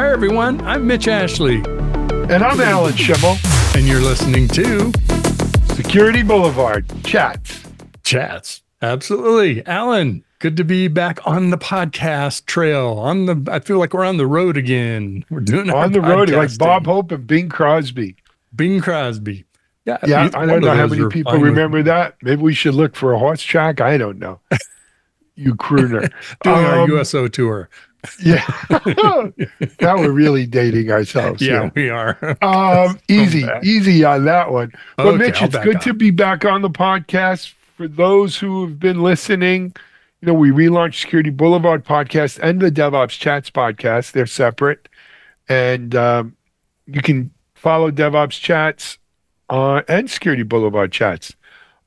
Hi, everyone. I'm Mitch Ashley. And I'm Alan Shimel. And you're listening to Security Boulevard Chats. Chats. Absolutely. Alan, good to be back on the podcast trail. On the I feel like we're on the road again. We're doing on the road like Bob Hope and Bing Crosby. Bing Crosby. Yeah, yeah. I don't know how many people remember that. Maybe we should look for a horse track. I don't know. you crooner. Doing um, our USO tour. Yeah. now we're really dating ourselves. Yeah, here. we are. um, easy, easy on that one. But okay, Mitch, it's good on. to be back on the podcast. For those who have been listening, you know, we relaunched Security Boulevard podcast and the DevOps Chats podcast. They're separate. And um, you can follow DevOps Chats uh, and Security Boulevard Chats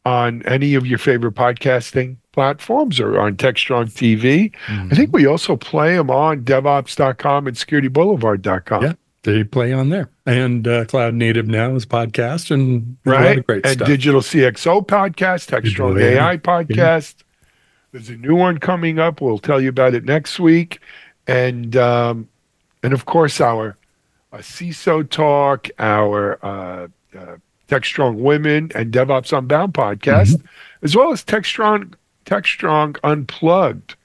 on any of your favorite podcasting platforms or on TechStrong TV. Mm-hmm. I think we also play them on DevOps.com and SecurityBoulevard.com. Yeah, they play on there. And uh, Cloud Native now is podcast and right. and stuff. Digital CXO podcast, TechStrong AI podcast. Yeah. There's a new one coming up. We'll tell you about it next week. And um, and of course our uh, CISO talk, our uh, uh, TechStrong Women and DevOps Unbound podcast, mm-hmm. as well as Tech Strong Unplugged,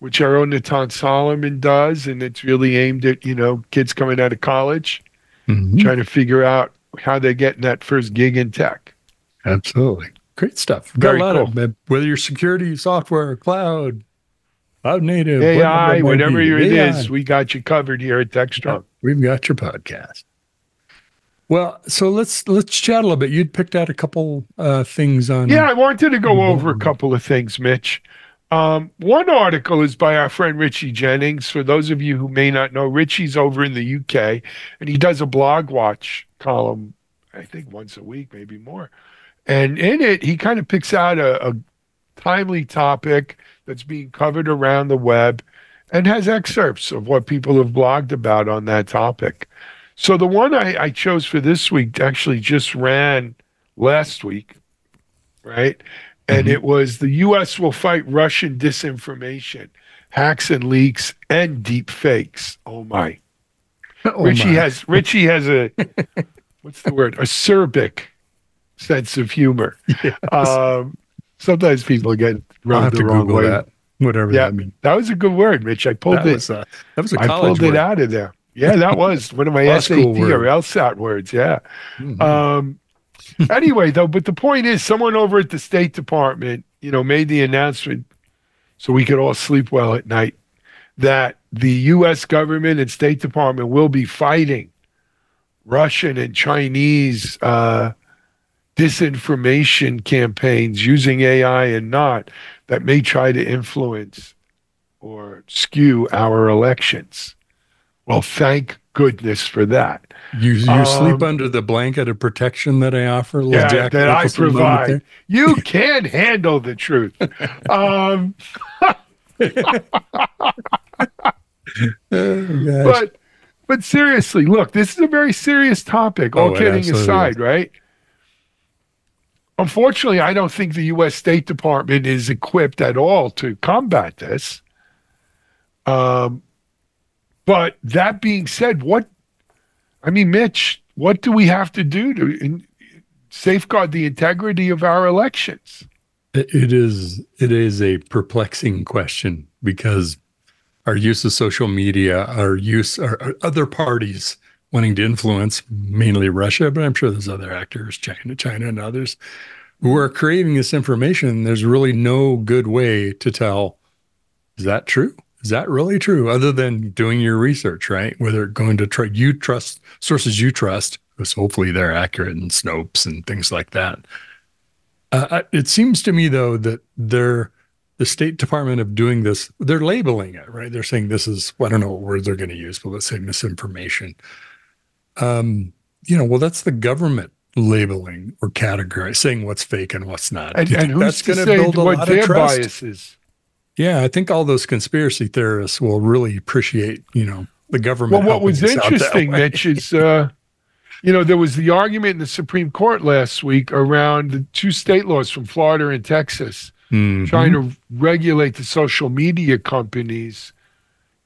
which our own Natan Solomon does, and it's really aimed at you know kids coming out of college, mm-hmm. trying to figure out how they get in that first gig in tech. Absolutely, great stuff. Very a lot cool. of whether you're security, software, cloud, cloud native, AI, whatever it is, we got you covered here at Tech Strong. We've got your podcast. Well, so let's let's chat a little bit. You'd picked out a couple uh, things on. Yeah, I wanted to go over a couple of things, Mitch. Um, one article is by our friend Richie Jennings. For those of you who may not know, Richie's over in the UK, and he does a blog watch column. I think once a week, maybe more. And in it, he kind of picks out a, a timely topic that's being covered around the web, and has excerpts of what people have blogged about on that topic. So the one I, I chose for this week actually just ran last week, right? And mm-hmm. it was the U.S. will fight Russian disinformation, hacks and leaks, and deep fakes. Oh my! Oh Richie my. has Richie has a what's the word? Acerbic sense of humor. Yes. Um, sometimes people get rubbed the wrong Google way. That. Whatever yeah, that means. That was a good word, Mitch. I pulled that it. Was a, that was a I pulled word. it out of there. Yeah, that was one of my SAT or LSAT words. Yeah. Mm-hmm. Um, anyway, though, but the point is, someone over at the State Department, you know, made the announcement so we could all sleep well at night that the U.S. government and State Department will be fighting Russian and Chinese uh, disinformation campaigns using AI and not that may try to influence or skew our elections. Well, thank goodness for that. You you um, sleep under the blanket of protection that I offer, yeah, Jack that I provide. You can't handle the truth. um, oh, but but seriously, look, this is a very serious topic. All oh, kidding aside, right? Unfortunately, I don't think the U.S. State Department is equipped at all to combat this. Um, but that being said, what I mean, Mitch, what do we have to do to in, safeguard the integrity of our elections? It is it is a perplexing question because our use of social media, our use, our, our other parties wanting to influence, mainly Russia, but I'm sure there's other actors, China, China, and others, who are creating this information. There's really no good way to tell is that true? Is that really true? Other than doing your research, right? Whether going to try, you trust sources you trust, because hopefully they're accurate and Snopes and things like that. Uh, it seems to me though that they're the State Department of doing this. They're labeling it, right? They're saying this is I don't know what word they're going to use, but let's say misinformation. Um, you know, well, that's the government labeling or categorizing, saying what's fake and what's not. And, and who's that's going to build a lot of trust? Biases? Yeah, I think all those conspiracy theorists will really appreciate, you know, the government. Well, what was interesting, Mitch, is, uh, you know, there was the argument in the Supreme Court last week around the two state laws from Florida and Texas mm-hmm. trying to regulate the social media companies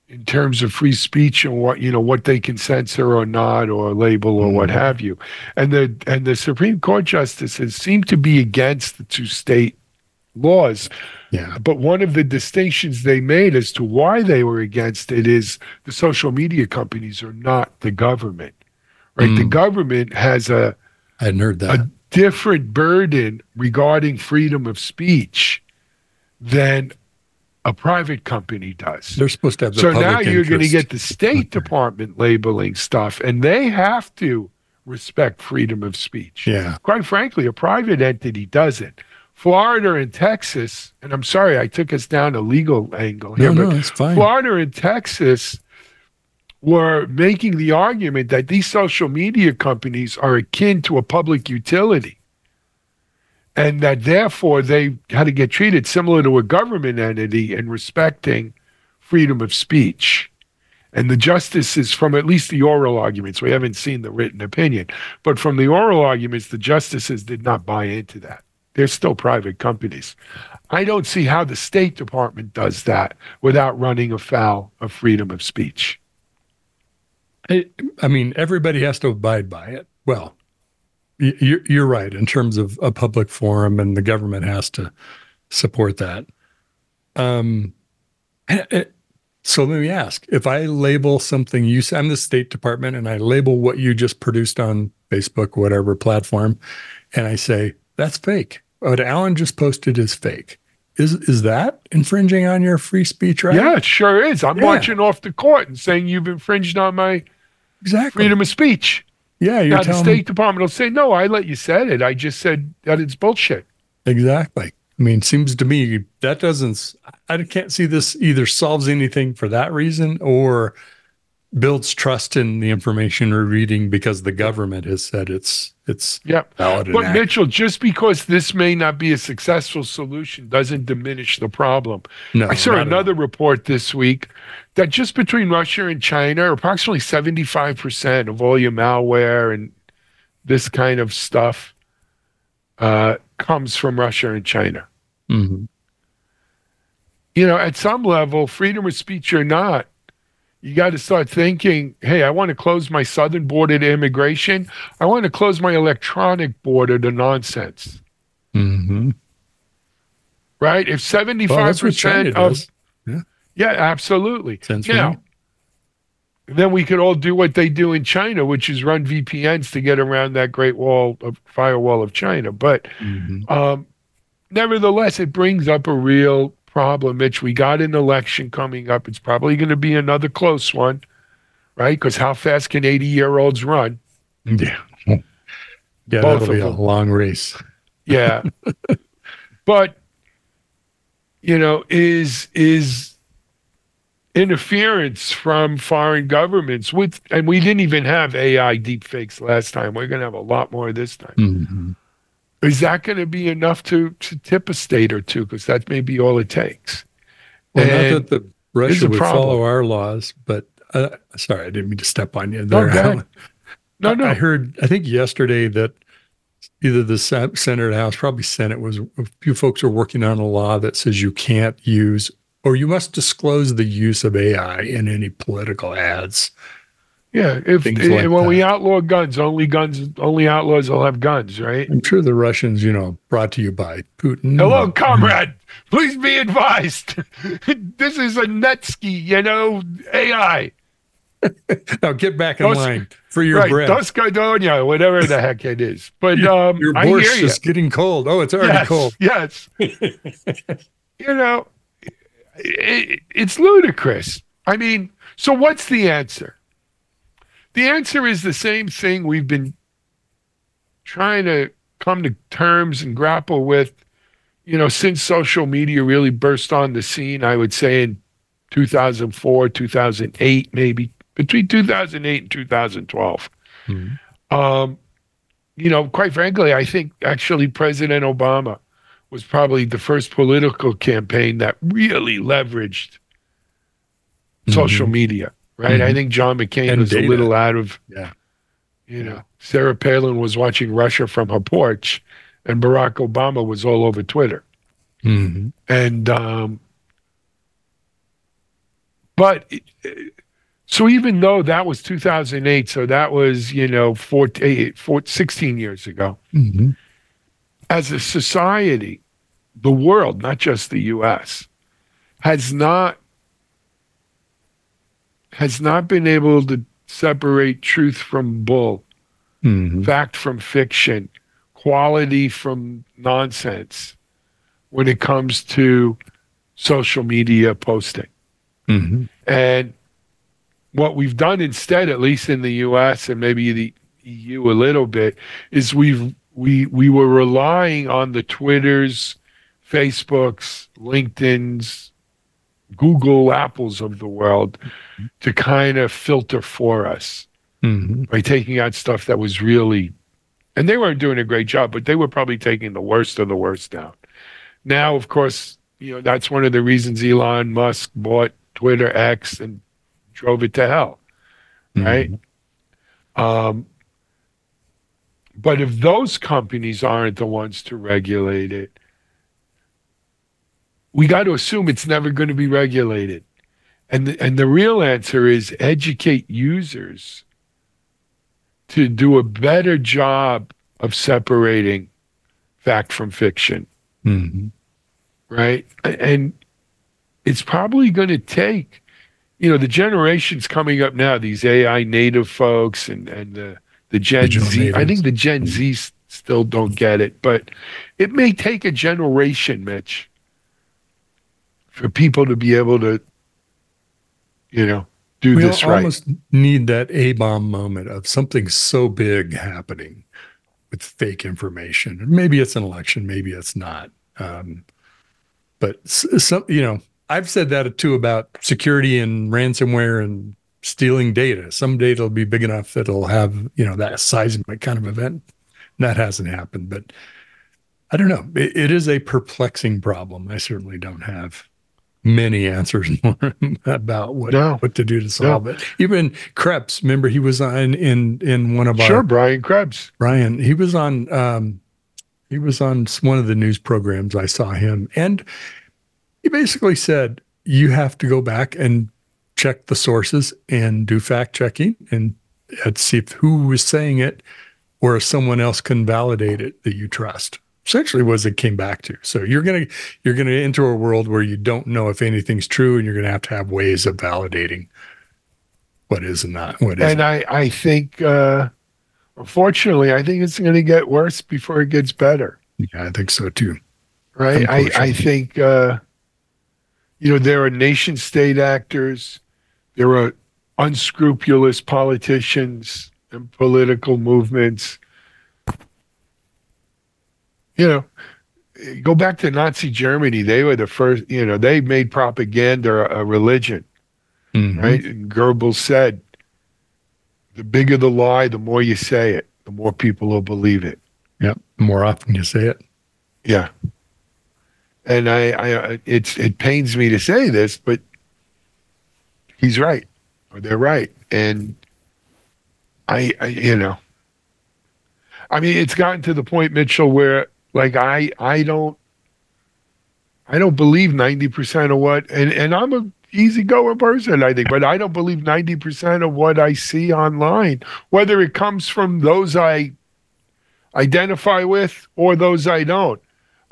in terms of free speech and what you know what they can censor or not or label or what Mhm. have you and the and the supreme court justices seem to be against the two state laws Yeah. but one of the distinctions they made as to why they were against it is the social media companies are not the government right the Mm. government has a I hadn't heard that. a different burden regarding freedom of speech than a private company does. They're supposed to have the So now you're going to get the State Department labeling stuff, and they have to respect freedom of speech. Yeah. Quite frankly, a private entity doesn't. Florida and Texas, and I'm sorry I took us down a legal angle here, No, but no. Florida and Texas were making the argument that these social media companies are akin to a public utility and that therefore they had to get treated similar to a government entity in respecting freedom of speech. And the justices, from at least the oral arguments, we haven't seen the written opinion, but from the oral arguments, the justices did not buy into that. They're still private companies. I don't see how the State Department does that without running afoul of freedom of speech. I, I mean, everybody has to abide by it. Well, you're, you're right in terms of a public forum, and the government has to support that. Um, eh, eh, so let me ask: If I label something you say, I'm the State Department, and I label what you just produced on Facebook, whatever platform, and I say that's fake. Oh, what Alan just posted is fake. Is is that infringing on your free speech right? Yeah, it sure is. I'm Yeah. marching off the court and saying you've infringed on my exactly. freedom of speech. Yeah, you're Now the State Department will say, "No, I let you said it. I just said that it's bullshit." Exactly. I mean, seems to me that doesn't. I can't see this either solves anything for that reason or builds trust in the information we're reading because the government has said it's it's Yep. valid. But accurate. Mitchell, just because this may not be a successful solution doesn't diminish the problem. no, I saw another report this week that just between Russia and China, approximately 75% of all your malware and this kind of stuff uh, comes from Russia and China. Mhm. You know, at some level, freedom of speech or not, you got to start thinking, hey, I want to close my southern border to immigration. I want to close my electronic border to nonsense. Mhm. Right? If 75% Well, that's what China of does. Yeah, absolutely. Censoring. Yeah. Then we could all do what they do in China, which is run VPNs to get around that Great Wall of firewall of China. But Mhm. um, nevertheless, it brings up a real problem, Mitch. We got an election coming up. It's probably going to be another close one, right? Because how fast can 80 year olds run? Yeah. Yeah, Both that'll be of a long race. Yeah. but you know, is is interference from foreign governments with and we didn't even have AI deepfakes last time. We're gonna have a lot more this time. Mhm. Is that gonna be enough to to tip a state or two? Because that may be all it takes. Well, And not that the Russia would problem. follow our laws, but uh, sorry, I didn't mean to step on you there. Alan. No, no. I heard, I think yesterday that either the Senate or the House, probably Senate, was a few folks are working on a law that says you can't use or you must disclose the use of AI in any political ads. Yeah, if Things like when we outlaw guns, only guns, only outlaws will have guns, right? I'm sure the Russians, you know, brought to you by Putin. Hello, comrade. Please be advised. this is a Netsky, you know, AI. Now get back in Dos- line for your right, bread. Doskadonia, whatever the heck it is. But um, your I hear borscht you. is getting cold. Oh, it's already yes, cold. yes. you know, it, it's ludicrous. I mean, so what's the answer? The answer is the same thing we've been trying to come to terms and grapple with, you know, since social media really burst on the scene, I would say in 2004, 2008, maybe between 2008 and 2012. Mhm. Um, you know, quite frankly, I think actually President Obama was probably the first political campaign that really leveraged social media, right? I Mhm. think John McCain And was data. a little out of, Yeah. you know, Sarah Palin was watching Russia from her porch, and Barack Obama was all over Twitter. Mhm. And um, But so even though that was 2008, so that was, you know, 14, 14 16 years ago, Mm-hmm. as a society, the world, not just the US, has not has not been able to separate truth from bull, Mm-hmm. fact from fiction, quality from nonsense when it comes to social media posting. Mm-hmm. And what we've done instead, at least in the US and maybe the EU a little bit, is we've we we were relying on the Twitters, Facebooks, LinkedIn's, Google, Apples of the world to kind of filter for us Mm-hmm. by taking out stuff that was really and they weren't doing a great job, but they were probably taking the worst of the worst down. Now, of course, you know, that's one of the reasons Elon Musk bought Twitter X and drove it to hell. Right. Um, but if those companies aren't the ones to regulate it, we got to assume it's never going to be regulated. And the, and the real answer is educate users to do a better job of separating fact from fiction, Mm-hmm. right? And it's probably going to take, you know, the generations coming up now, these AI native folks and and the the Gen Digital Z. I natives. think the Gen Z s- still don't get it, but it may take a generation, Mitch, for people to be able to, you know, do We this right. almost need that A bomb moment of something so big happening with fake information. Maybe it's an election, maybe it's not. Um, but some, you know, I've said that too about security and ransomware and stealing data. Some data will be big enough that it'll have, you know, that seismic kind of event. That hasn't happened, but I don't know. It, it is a perplexing problem. I certainly don't have many answers about what No. what to do to solve it. Even Krebs, remember he was on in in one of our Sure, Brian Krebs. Brian, he was on um he was on one of the news programs I saw him and he basically said you have to go back and check the sources and do fact checking and, and see if who was saying it or if someone else can validate it that you trust. Essentially was it came back to. So you're gonna you're gonna enter a world where you don't know if anything's true and you're gonna have to have ways of validating what is and not what is And I, I think, uh, unfortunately, I think it's going to get worse before it gets better. yeah, I think so too. Right? I, I think, uh, you know, there are nation state actors, there are unscrupulous politicians and political movements. You know, go back to Nazi Germany. They were the first, you know, they made propaganda a religion. Mhm. right? And Goebbels said, the bigger the lie, the more you say it, the more people will believe it. Yep. The more often you say it. Yeah. And I, I, it's, it pains me to say this, but he's right, or they're right. And I, I, you know, I mean, it's gotten to the point, Mitchell, where like I, I don't, I don't believe ninety percent of what, and and I'm a easygoing person, I think, but I don't believe ninety percent of what I see online, whether it comes from those I identify with or those I don't.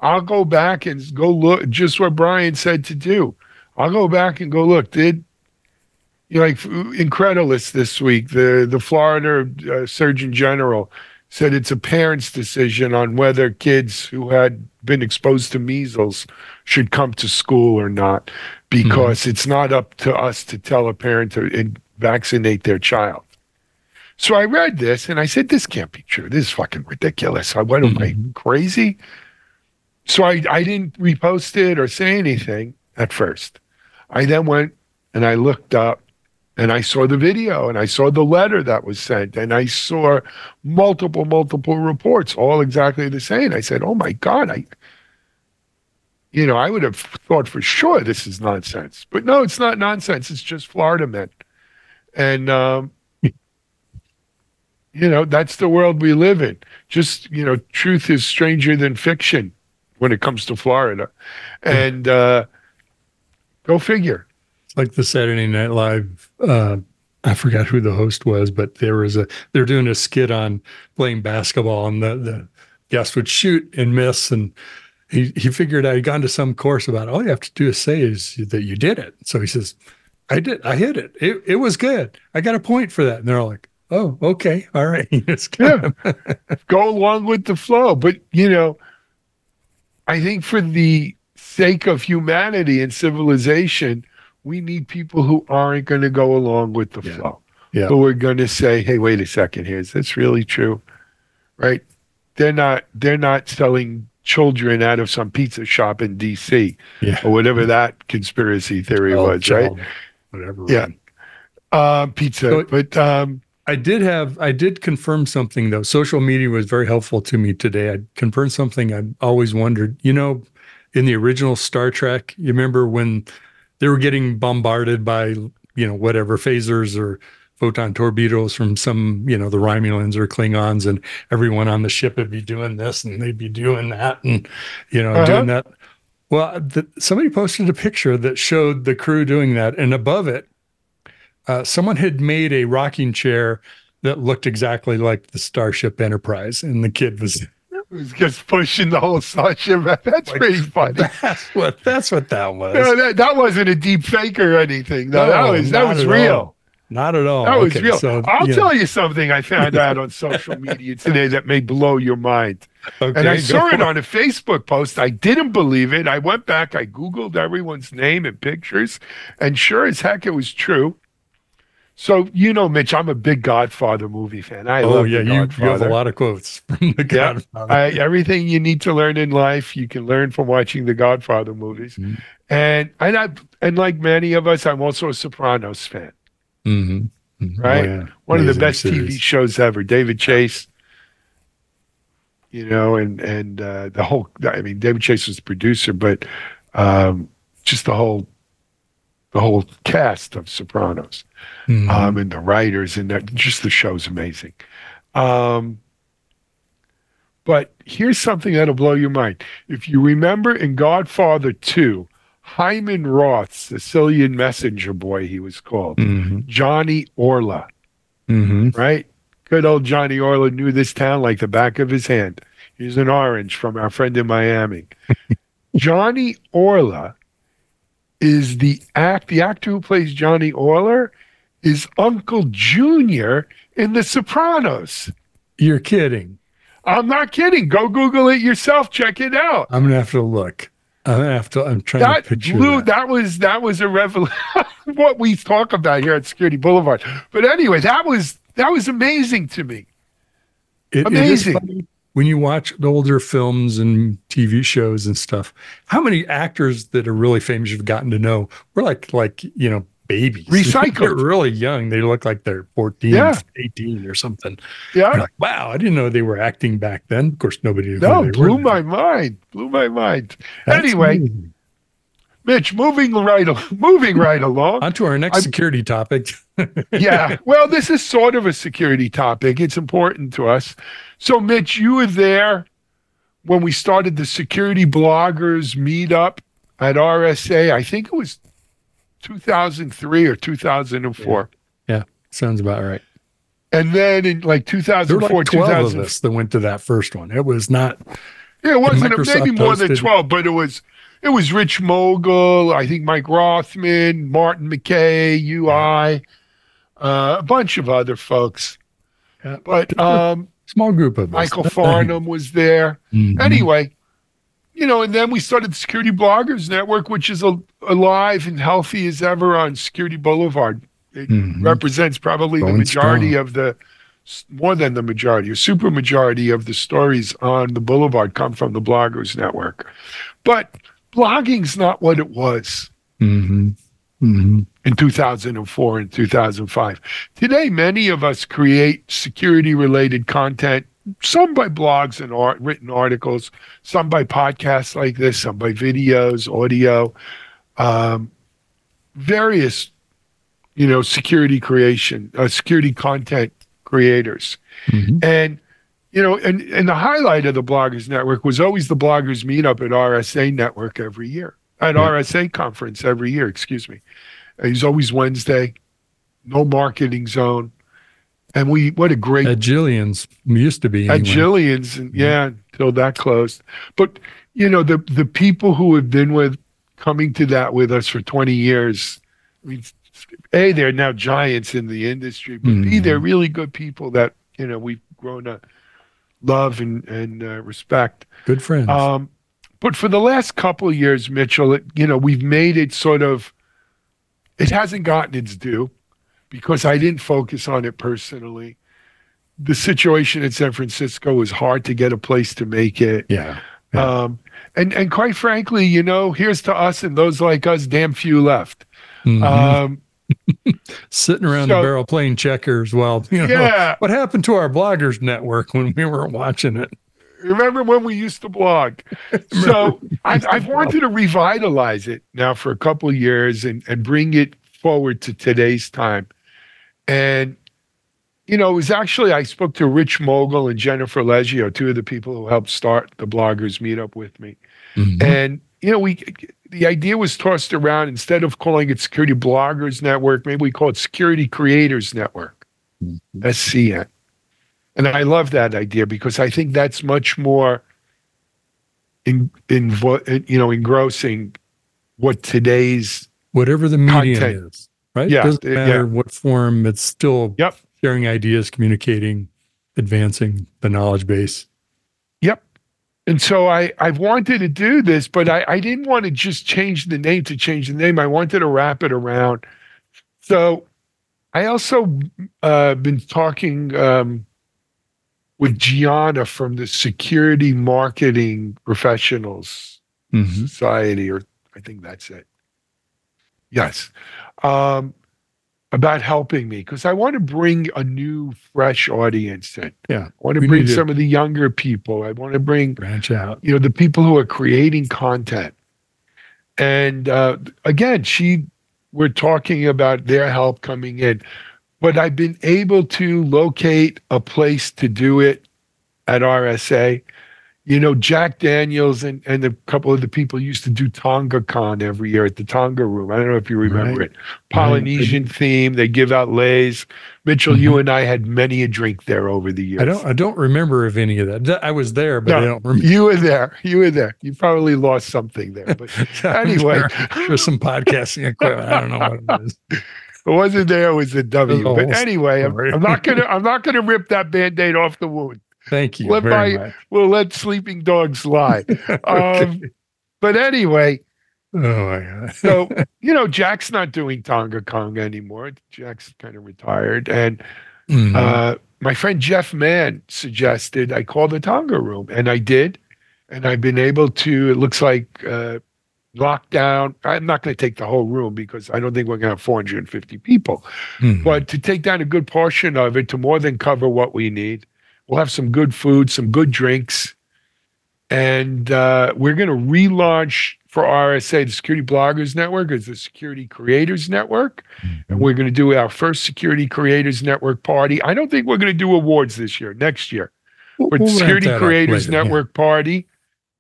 I'll go back and go look just what Brian said to do. I'll go back and go look. Did you know, like Incredulous this week? The the Florida uh, Surgeon General said it's a parent's decision on whether kids who had been exposed to measles should come to school or not, because hmm. it's not up to us to tell a parent to in, vaccinate their child. So I read this and I said, "This can't be true. This is fucking ridiculous. I what am I crazy?" So I I didn't repost it or say anything at first. I then went and I looked up and I saw the video and I saw the letter that was sent and I saw multiple, multiple reports, all exactly the same. I said, Oh my God, I, you know, I would have thought for sure this is nonsense. But no, it's not nonsense. It's just Florida men. And, um, you know, that's the world we live in. Just, you know, truth is stranger than fiction when it comes to Florida. And, uh, go figure. Like the Saturday Night Live. Uh, I forgot who the host was, but there was a they're doing a skit on playing basketball, and the the guest would shoot and miss, and he he figured I had gone to some course about all you have to do is say is that you did it. So he says, I did, I hit it. It it was good. I got a point for that. And they're all like, Oh, okay, all right. yeah. Go along with the flow. But you know, I think for the sake of humanity and civilization, we need people who aren't going to go along with the Yeah. flow. Yeah. Who are going to say, "Hey, wait a second here. Is this really true?" Right? They're not. They're not selling children out of some pizza shop in D.C. Yeah. or whatever that conspiracy theory Oh, was. Right? Whatever. Yeah. Um, pizza, So- but um, I did have I did confirm something though. Social media was very helpful to me today. I confirmed something I'd always wondered. You know, in the original Star Trek, you remember when they were getting bombarded by, you know, whatever phasers or photon torpedoes from some, you know, the Romulans or Klingons, and everyone on the ship would be doing this and they'd be doing that and, you know, Uh-huh. doing that. Well, the, somebody posted a picture that showed the crew doing that, and above it, uh, someone had made a rocking chair that looked exactly like the Starship Enterprise, and the kid was. Was just pushing the whole Sasha. That's pretty funny. That's what. That's what that was. No, that, that wasn't a deep fake or anything. No, that was that was real. all. Not at all. That was Okay, real. so, I'll know, tell you something I found out on social media today that may blow your mind. Okay, and I saw it on a Facebook post. I didn't believe it. I went back, I Googled everyone's name and pictures, and sure as heck it was true. So, you know, Mitch, I'm a big Godfather movie fan. I Oh love yeah, The you, you have Godfather. a lot of quotes from the Yeah, Godfather. I, everything you need to learn in life, you can learn from watching the Godfather movies. Mhm. And and I and like many of us, I'm also a Sopranos fan. Mhm, mhm. Right? yeah. One of the Amazing best TV shows ever. David Chase, you know, and and uh, the whole. I mean, David Chase was the producer, but um, just the whole the whole cast of Sopranos Mhm. um, and the writers and that, just the show's amazing. Um, but here's something that'll blow your mind. If you remember in Godfather 2, Hyman Roth, Sicilian messenger boy, he was called, Mhm, Johnny Ola, mhm. right? Good old Johnny Ola knew this town like the back of his hand. He's an orange from our friend in Miami. Johnny Ola is the act the actor who plays Johnny Ola is Uncle Junior in The Sopranos. You're kidding. I'm not kidding. Go Google it yourself. Check it out. I'm gonna have to look. I'm gonna have to. I'm trying That to picture blew, that. that was that was a revelation. what we talk about here at Security Boulevard. But anyway, that was that was amazing to me. It- Amazing. when you watch the older films and TV shows and stuff. How many actors that are really famous you've gotten to know were like like you know babies, Recycled. They're really young. They look like they're 14, Yeah. 18 or something. Yeah. Like, wow, I didn't know they were acting back then. Of course, nobody knew. No, blew were. my mind. Blew my mind. That's anyway, amazing. Mitch, moving right moving right along. on to our next I'm- security topic. yeah. Well, this is sort of a security topic. It's important to us. So, Mitch, you were there when we started the security bloggers meetup at RSA. I think it was 2003 or 2004. Yeah, Sounds about right. And then in like There were 2004, like 12 of us that went to that first one. It was not. Yeah, it wasn't Microsoft maybe more than 12, but it was it was Rich Mogull, I think Mike Rothman, Martin McKeay, UI, uh, a bunch of other folks. Yeah. But um, Small group of us. Michael Farnum was there. Mhm. Anyway, you know, and then we started the Security Bloggers Network, which is a, alive and healthy as ever on Security Boulevard. It Mhm. represents probably the majority strong. of the more than the majority, a super majority of the stories on the boulevard come from the bloggers network. But blogging's not what it was Mhm. Mhm. in 2004 and 2005. Today, many of us create security related content, some by blogs and art, written articles, some by podcasts like this, some by videos, audio, um, various, you know, security creation, uh, security content creators. Mhm. And you know, and, and the highlight of the Bloggers Network was always the Bloggers Meetup at RSA Network every year. at Yeah. RSA conference every year. Excuse me. Uh, He's always Wednesday. No marketing zone, and we what a great At Jillian's used to be. at Jillian's, and yeah, until that closed. But you know, the the people who have been with coming to that with us for twenty years, I mean, a they're now giants in the industry, but b Mhm. they're really good people that you know we've grown to love and and uh, respect. Good friends. Um, but for the last couple of years, Mitchell, it, you know, we've made it sort of. It hasn't gotten its due because I didn't focus on it personally. The situation in San Francisco was hard to get a place to make it. yeah. Yeah. Um, and and quite frankly, you know, here's to us and those like us, damn few left. Mhm. Um, Sitting around so- the barrel playing checkers while, you know, yeah, what happened to our bloggers network when we weren't watching it? remember when we used to blog? so I've, I've wanted to revitalize it now for a couple of years and, and bring it forward to today's time. And, you know, it was actually, I spoke to Rich Mogull and Jennifer Leggio, two of the people who helped start the bloggers meetup with me. Mhm. And, you know, we, the idea was tossed around instead of calling it Security Bloggers Network, maybe we call it Security Creators Network, SCN. And I love that idea because I think that's much more in, in, you know, engrossing what today's Whatever the medium Content. is, right? Yeah, Doesn't yeah. matter what form, it's still Yep. sharing ideas, communicating, advancing the knowledge base. Yep. And so I, I wanted to do this, but I, I didn't want to just change the name to change the name. I wanted to wrap it around. So I also uh, been talking um, with Gianna from the Security Marketing Professionals Mhm. Society, or I think that's it. Yes. Um, about helping me because I want to bring a new, fresh audience in. Yeah. I want to bring to- some of the younger people. I want to bring Branch out. you know the people who are creating content and uh, again she we're talking about their help coming in but i've been able to locate a place to do it at rsa you know jack daniels and, and a couple of the people used to do tonga con every year at the tonga room i don't know if you remember Right. it polynesian theme they give out leis mitchell you and i had many a drink there over the years Mm-hmm. I don't. I don't remember of any of that. I was there, but I don't remember. you were there. You were there. You probably lost something there, but Anyway. there's some podcasting equipment. I don't know what it is. it wasn't there. It was a W. But anyway, I'm. I'm not gonna. I'm not gonna rip that band-aid off the wound. Thank you Let very my- much. We'll let sleeping dogs lie. Um, but anyway, oh my god. so you know, Jack's not doing Tonga Con anymore. Jack's kind of retired, and Mhm. uh, my friend Jeff Man suggested I call the Tonga room, and I did, and I've been able to. It looks like uh, lockdown. I'm not going to take the whole room because I don't think we're going to have 450 people, Mhm. but to take down a good portion of it to more than cover what we need. We'll have some good food, some good drinks, and uh, we're going to relaunch for RSA the Security Bloggers Network as the Security Creators Network and we're going to do our first Security Creators Network party. I don't think we're going to do awards this year. Next year, We'll- but we'll Security Creators later, yeah. Network party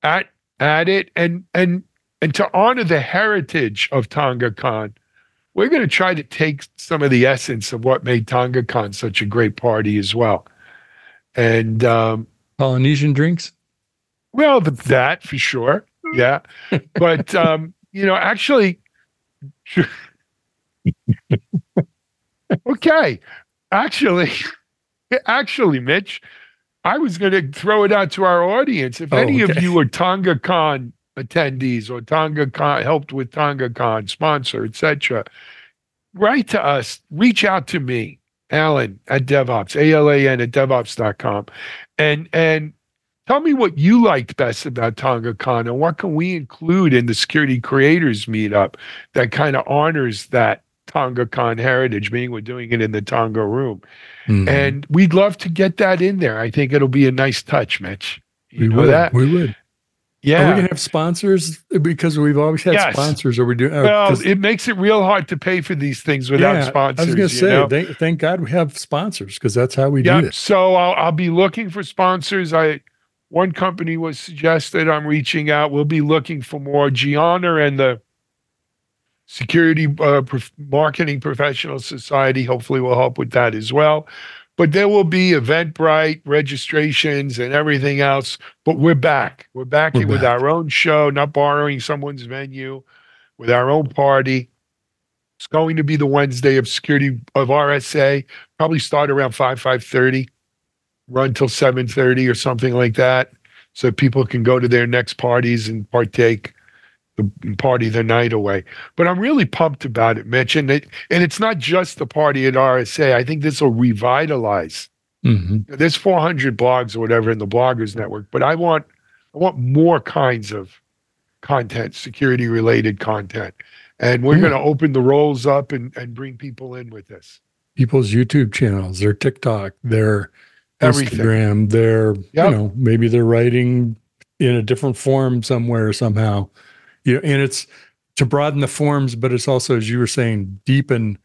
at at it, and and and to honor the heritage of Tonga Con, we're going to try to take some of the essence of what made Tonga Con such a great party as well. And um, Polynesian drinks. well, the, that for sure. Yeah. But, um, you know, actually, okay. Actually, actually, Mitch, I was going to throw it out to our audience. If Oh, any of you are Tonga Con attendees or Tonga Con helped with Tonga Con sponsor, etc., write to us, reach out to me, Alan at DevOps, A-L-A-N at DevOps.com. And and tell me what you liked best about Tonga Con and what can we include in the security creators meetup that kind of honors that Tonga Con heritage, meaning we're doing it in the Tonga room. Mhm. And we'd love to get that in there. I think it'll be a nice touch, Mitch. You we would. that? We would. Are we Yeah. gonna have sponsors because we've always had Yes. sponsors? Are we doing? uh, Well, it makes it real hard to pay for these things without yeah, sponsors. I was gonna say, thank, God we have sponsors because that's how we Yeah. do it. So I'll, I'll be looking for sponsors. I one company was suggested. I'm reaching out. We'll be looking for more. Gianna and the Security uh, Prof- Marketing Professional Society hopefully will help with that as well. But there will be Eventbrite registrations and everything else. But we're back. We're back We're with back. our own show, not borrowing someone's venue, with our own party. It's going to be the Wednesday of security of RSA. Probably start around five five thirty, run till seven thirty or something like that, so people can go to their next parties and partake, the party the night away. But I'm really pumped about it, Mitch, and it and it's not just the party at RSA. I think this will revitalize. hmm There's 400 blogs or whatever in the Bloggers Network, but I want I want more kinds of content, security related content. And we're Yeah. going to open the rolls up and, and bring people in with this. People's YouTube channels, their TikTok, their Everything. Instagram, their Yep. you know maybe they're writing in a different form somewhere somehow. You know, and it's to broaden the forms, but it's also, as you were saying, deepen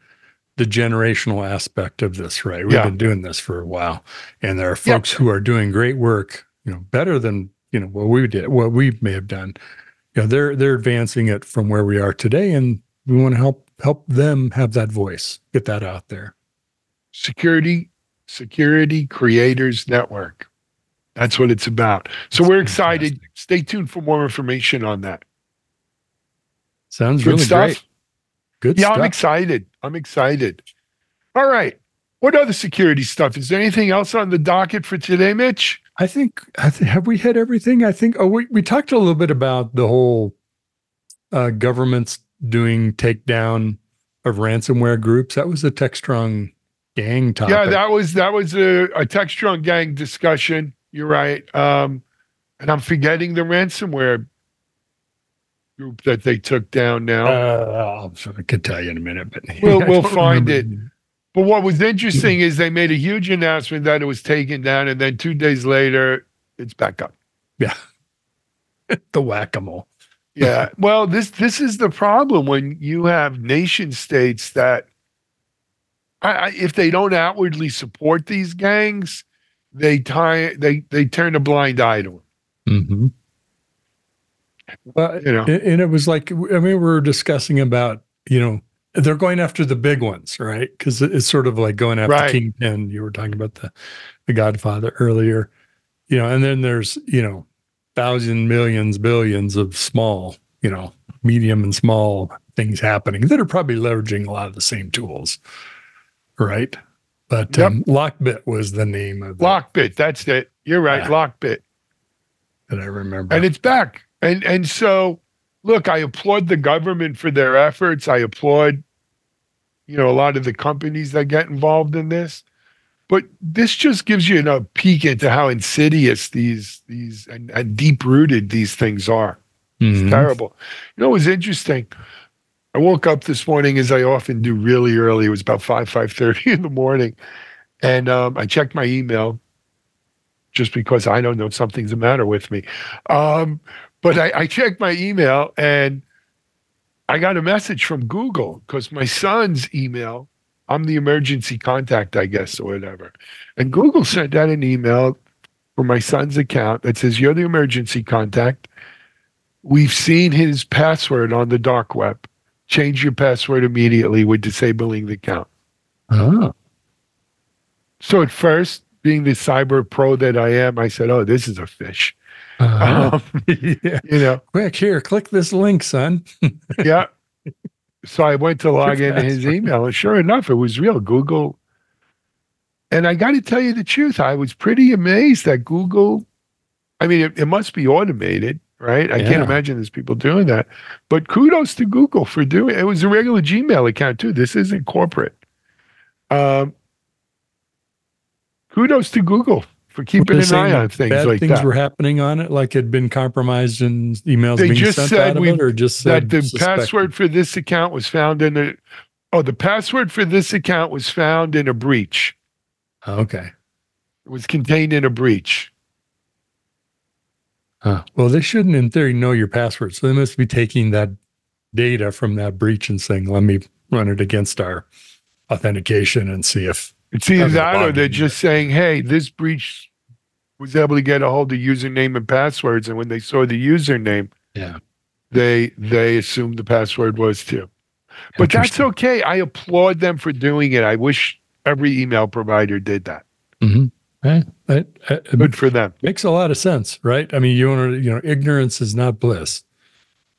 the generational aspect of this. Right, we've Yeah. been doing this for a while, and there are Yep. folks who are doing great work. You know, better than you know what we did, what we may have done. You know, they're they're advancing it from where we are today, and we want to help help them have that voice, get that out there. Security, Security Creators Network. That's what it's about. So That's we're excited. fantastic. Stay tuned for more information on that. Sounds Good really stuff. great. Good stuff. Yeah, stuff. I'm excited. I'm excited. All right. What other security stuff? Is there anything else on the docket for today, Mitch? I think, I think have we hit everything? I think. Oh, we we talked a little bit about the whole uh, governments doing takedown of ransomware groups. That was a Techstrong gang topic. Yeah, that was that was a, a Techstrong gang discussion. You're right. Um, and I'm forgetting the ransomware group that they took down now. Uh, I could tell you in a minute, but We'll- we'll find remember. but what was interesting is they made a huge announcement that it was taken down, and then two days later, it's back up. Yeah, the whack a mole. Yeah. Well, this this is the problem when you have nation states that, I, I, if they don't outwardly support these gangs, they tie they they turn a blind eye to them. Mm-hmm. Well, You know. and and it was like I mean, we were discussing about you know they're going after the big ones, right? Because it's sort of like going after Right. Kingpin. You were talking about the the Godfather earlier, you know, and then there's you know thousand millions, billions of small, you know, medium and small things happening that are probably leveraging a lot of the same tools, right? But Yep. um, Lockbit was the name of the, Lockbit, that's it. You're right, Yeah. Lockbit. that I remember. and it's back. And and so, look, I applaud the government for their efforts. I applaud, you know, a lot of the companies that get involved in this. But this just gives you a peek into how insidious these these and, and deep rooted these things are. It's Mhm. terrible. You know, it was interesting. I woke up this morning as I often do really early. It was about five five thirty in the morning, and um, I checked my email just because I don't know something's the matter with me. Um, but I, I checked my email and I got a message from Google because my son's email. I'm the emergency contact, I guess, or whatever. And Google sent out an email for my son's account that says, You're the emergency contact. We've seen his password on the dark web. Change your password immediately. We're disabling the account. Oh. So at first, being the cyber pro that I am, I said, "Oh, this is a phish." Uh-huh. Um, yeah. you know, Quick, here, click this link, son. yeah. So I went to log into his email, and sure enough, it was real. Google. And I got to tell you the truth, I was pretty amazed that Google. I mean, it, it must be automated, right? I can't imagine there's people doing that. But kudos to Google for doing it. Was a regular Gmail account too. This isn't corporate. Um, kudos to Google for keeping an eye on things bad like things that. Things were happening on it, like had been compromised and emails They being just sent said out of we- it, or just that said the suspected? password for this account was found in a oh the password for this account was found in a breach Oh, okay. it was contained in a breach Huh. Well, they shouldn't, in theory, know your password. So they must be taking that data from that breach and saying, "Let me run it against our authentication and see if." It's either that or they're just saying hey this breach was able to get a hold of username and passwords, and when they saw the username, Yeah. they they assumed the password was too. But that's okay. I applaud them for doing it. I wish every email provider did that. Mhm. Right. It Good for them. makes a lot of sense, right? I mean, you want to, you know, ignorance is not bliss.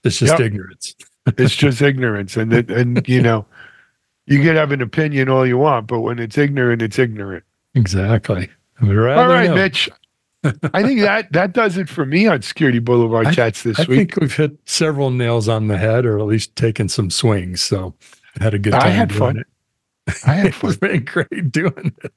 It's just Yep. ignorance. It's just ignorance, and it, and you know, you can have an opinion all you want, but when it's ignorant, it's ignorant. Exactly. I would rather All right, know. Mitch. I think that that does it for me on Security Boulevard I- chats this I week. I think we've hit several nails on the head, or at least taken some swings. So I had a good time. I had doing fun. It. I had It's fun. been great doing it.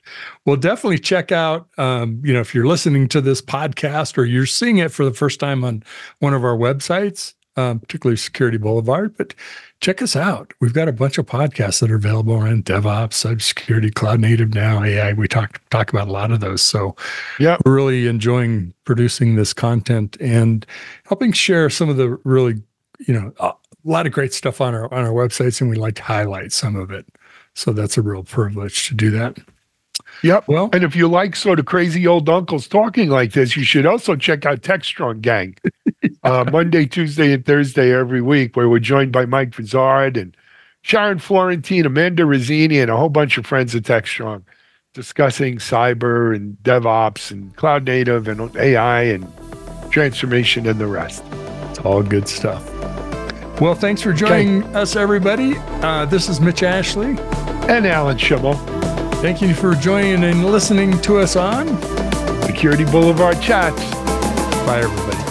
Well, definitely check out, um, you know, if you're listening to this podcast or you're seeing it for the first time on one of our websites, um, particularly Security Boulevard, but check us out. We've got a bunch of podcasts that are available around DevOps, cybersecurity, cloud native now, AI. We talk talk about a lot of those. So yeah, we're really enjoying producing this content and helping share some of the really, you know, a lot of great stuff on our on our websites, and we like to highlight some of it. So that's a real privilege to do that. Yep. Well, And if you like sort of crazy old uncles talking like this, you should also check out TechStrong Gang. uh, Monday, Tuesday, and Thursday every week, where we're joined by Mike Vizard and Sharon Florentine, Amanda Razani, and a whole bunch of friends at TechStrong discussing cyber and DevOps and cloud native and AI and transformation and the rest. it's all good stuff. Well, thanks for joining us, everybody. Uh, this is Mitch Ashley. And Alan Shimel, Thank you for joining and listening to us on. Security Boulevard Chats. Bye, everybody.